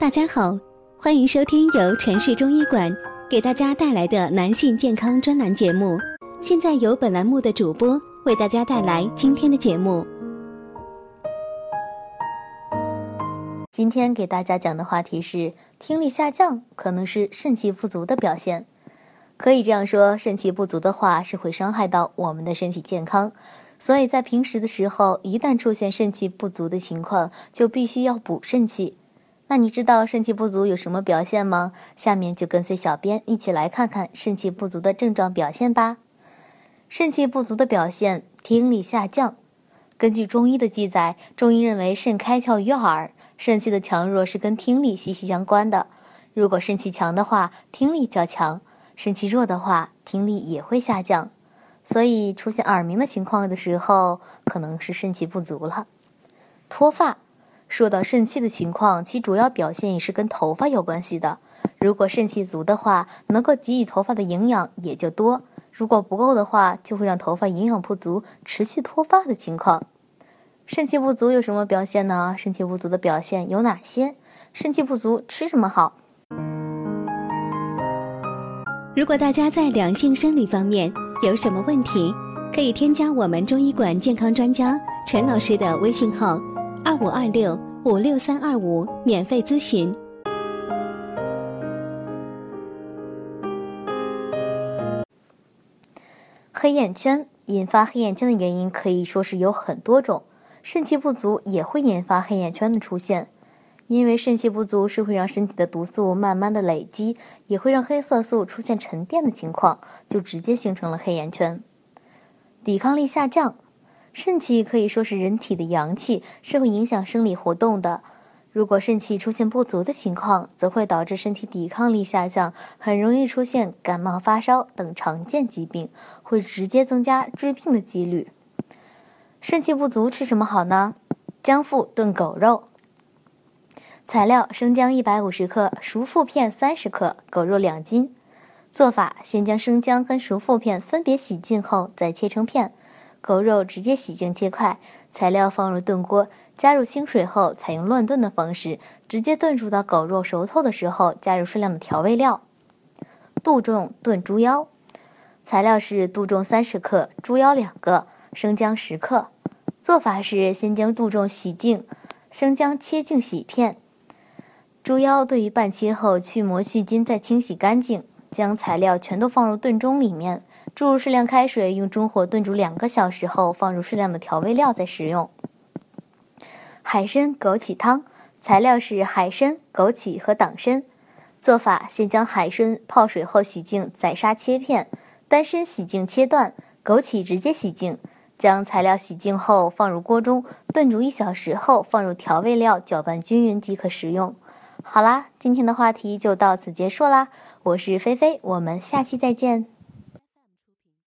大家好，欢迎收听由城市中医馆给大家带来的男性健康专栏节目。现在由本栏目的主播为大家带来今天的节目。今天给大家讲的话题是听力下降可能是肾气不足的表现。可以这样说，肾气不足的话是会伤害到我们的身体健康。所以在平时的时候，一旦出现肾气不足的情况，就必须要补肾气。那你知道肾气不足有什么表现吗？下面就跟随小编一起来看看肾气不足的症状表现吧。肾气不足的表现，听力下降。根据中医的记载，中医认为肾开窍于耳，肾气的强弱是跟听力息息相关的。如果肾气强的话，听力较强；肾气弱的话，听力也会下降。所以出现耳鸣的情况的时候，可能是肾气不足了。脱发，说到肾气的情况，其主要表现也是跟头发有关系的。如果肾气足的话，能够给予头发的营养也就多；如果不够的话，就会让头发营养不足，持续脱发的情况。肾气不足有什么表现呢？肾气不足的表现有哪些？肾气不足吃什么好？如果大家在两性生理方面，有什么问题，可以添加我们中医馆健康专家陈老师的微信号：二五二六五六三二五，免费咨询。黑眼圈引发黑眼圈的原因可以说是有很多种，肾气不足也会引发黑眼圈的出现。因为肾气不足是会让身体的毒素慢慢的累积，也会让黑色素出现沉淀的情况，就直接形成了黑眼圈。抵抗力下降，肾气可以说是人体的阳气，是会影响生理活动的。如果肾气出现不足的情况，则会导致身体抵抗力下降，很容易出现感冒、发烧等常见疾病，会直接增加治病的几率。肾气不足吃什么好呢？姜附炖狗肉。材料：生姜一百五十克，熟附片三十克，狗肉两斤。做法：先将生姜跟熟附片分别洗净后，再切成片；狗肉直接洗净切块。材料放入炖锅，加入清水后，采用乱炖的方式，直接炖煮到狗肉熟透的时候，加入适量的调味料。杜仲炖猪腰。材料是杜仲三十克，猪腰两个，生姜十克。做法是先将杜仲洗净，生姜切净洗片。猪腰对于半切后去膜去筋，再清洗干净，将材料全都放入炖盅里面，注入适量开水，用中火炖煮两个小时后，放入适量的调味料再食用。海参枸杞汤，材料是海参、枸杞和党参。做法：先将海参泡水后洗净，宰杀切片；丹参洗净切段，枸杞直接洗净。将材料洗净后放入锅中炖煮一小时后，放入调味料搅拌均匀即可食用。好啦，今天的话题就到此结束啦。我是菲菲，我们下期再见。